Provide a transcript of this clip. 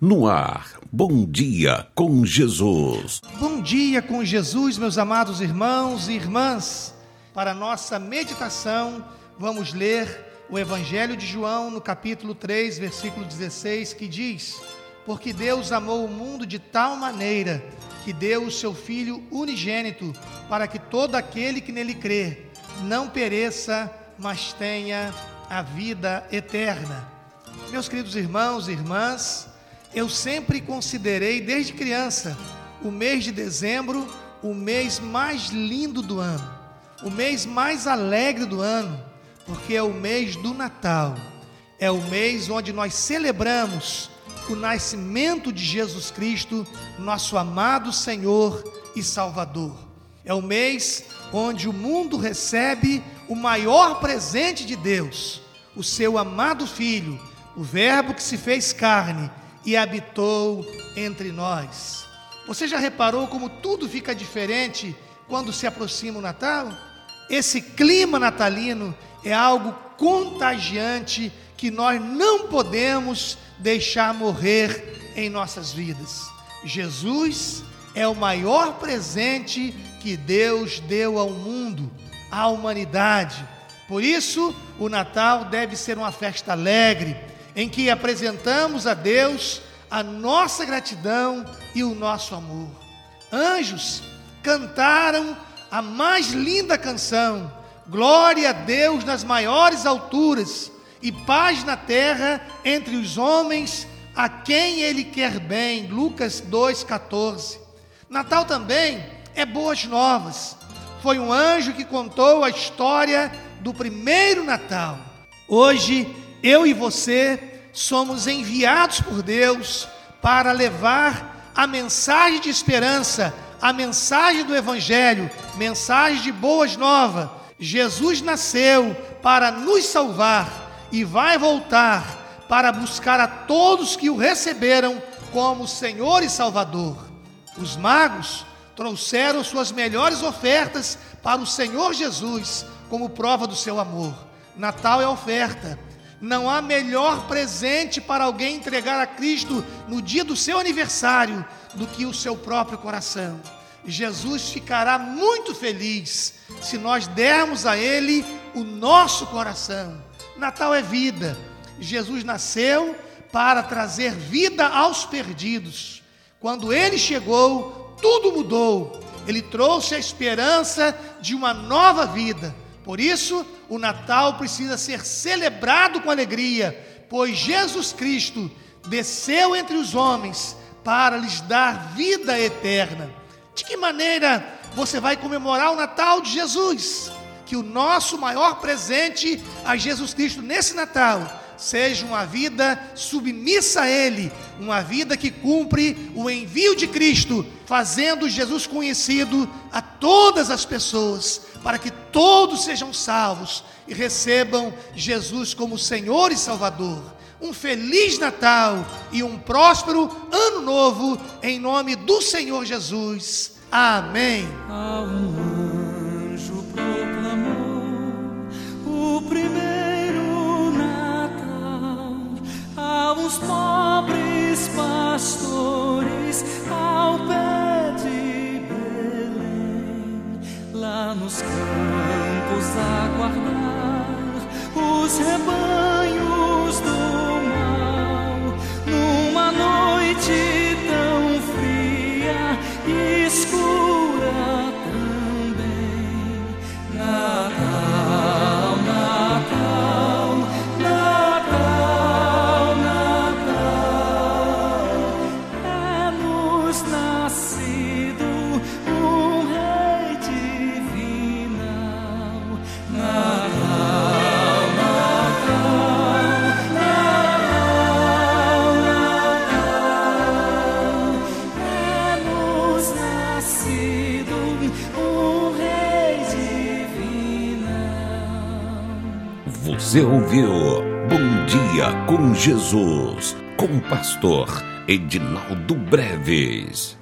No ar, Bom Dia com Jesus. Bom dia com Jesus, meus amados irmãos e irmãs. Para nossa meditação, vamos ler o Evangelho de João no capítulo 3, versículo 16, que diz: Porque Deus amou o mundo de tal maneira que deu o seu Filho unigênito, para que todo aquele que nele crê não pereça, mas tenha a vida eterna. Meus queridos irmãos e irmãs, eu sempre considerei desde criança o mês de dezembro o mês mais lindo do ano, o mês mais alegre do ano, porque é o mês do Natal. É o mês onde nós celebramos o nascimento de Jesus Cristo, nosso amado Senhor e Salvador. É o mês onde o mundo recebe o maior presente de Deus, o seu amado Filho, o Verbo que se fez carne e habitou entre nós. Você já reparou como tudo fica diferente quando se aproxima o Natal? Esse clima natalino é algo contagiante que nós não podemos deixar morrer em nossas vidas. Jesus é o maior presente que Deus deu ao mundo, à humanidade. Por isso, o Natal deve ser uma festa alegre, em que apresentamos a Deus a nossa gratidão e o nosso amor. Anjos cantaram a mais linda canção, Glória a Deus nas maiores alturas e paz na terra entre os homens a quem Ele quer bem. Lucas 2,14. Natal também é boas novas. Foi um anjo que contou a história do primeiro Natal. Hoje, eu e você somos enviados por Deus para levar a mensagem de esperança, a mensagem do Evangelho, mensagem de boas novas. Jesus nasceu para nos salvar e vai voltar para buscar a todos que o receberam como Senhor e Salvador. Os magos trouxeram suas melhores ofertas para o Senhor Jesus como prova do seu amor. Natal é oferta. Não há melhor presente para alguém entregar a Cristo no dia do seu aniversário do que o seu próprio coração. Jesus ficará muito feliz se nós dermos a Ele o nosso coração. Natal é vida. Jesus nasceu para trazer vida aos perdidos. Quando Ele chegou, tudo mudou. Ele trouxe a esperança de uma nova vida por isso, o Natal precisa ser celebrado com alegria, pois Jesus Cristo desceu entre os homens para lhes dar vida eterna. De que maneira você vai comemorar o Natal de Jesus? Que o nosso maior presente a Jesus Cristo nesse Natal seja uma vida submissa a Ele, uma vida que cumpre o envio de Cristo, fazendo Jesus conhecido a todas as pessoas, para que todos sejam salvos e recebam Jesus como Senhor e Salvador. Um feliz Natal e um próspero Ano Novo, em nome do Senhor Jesus. Amém. os Lord. Você ouviu Bom Dia com Jesus, com o pastor Edinaldo Breves.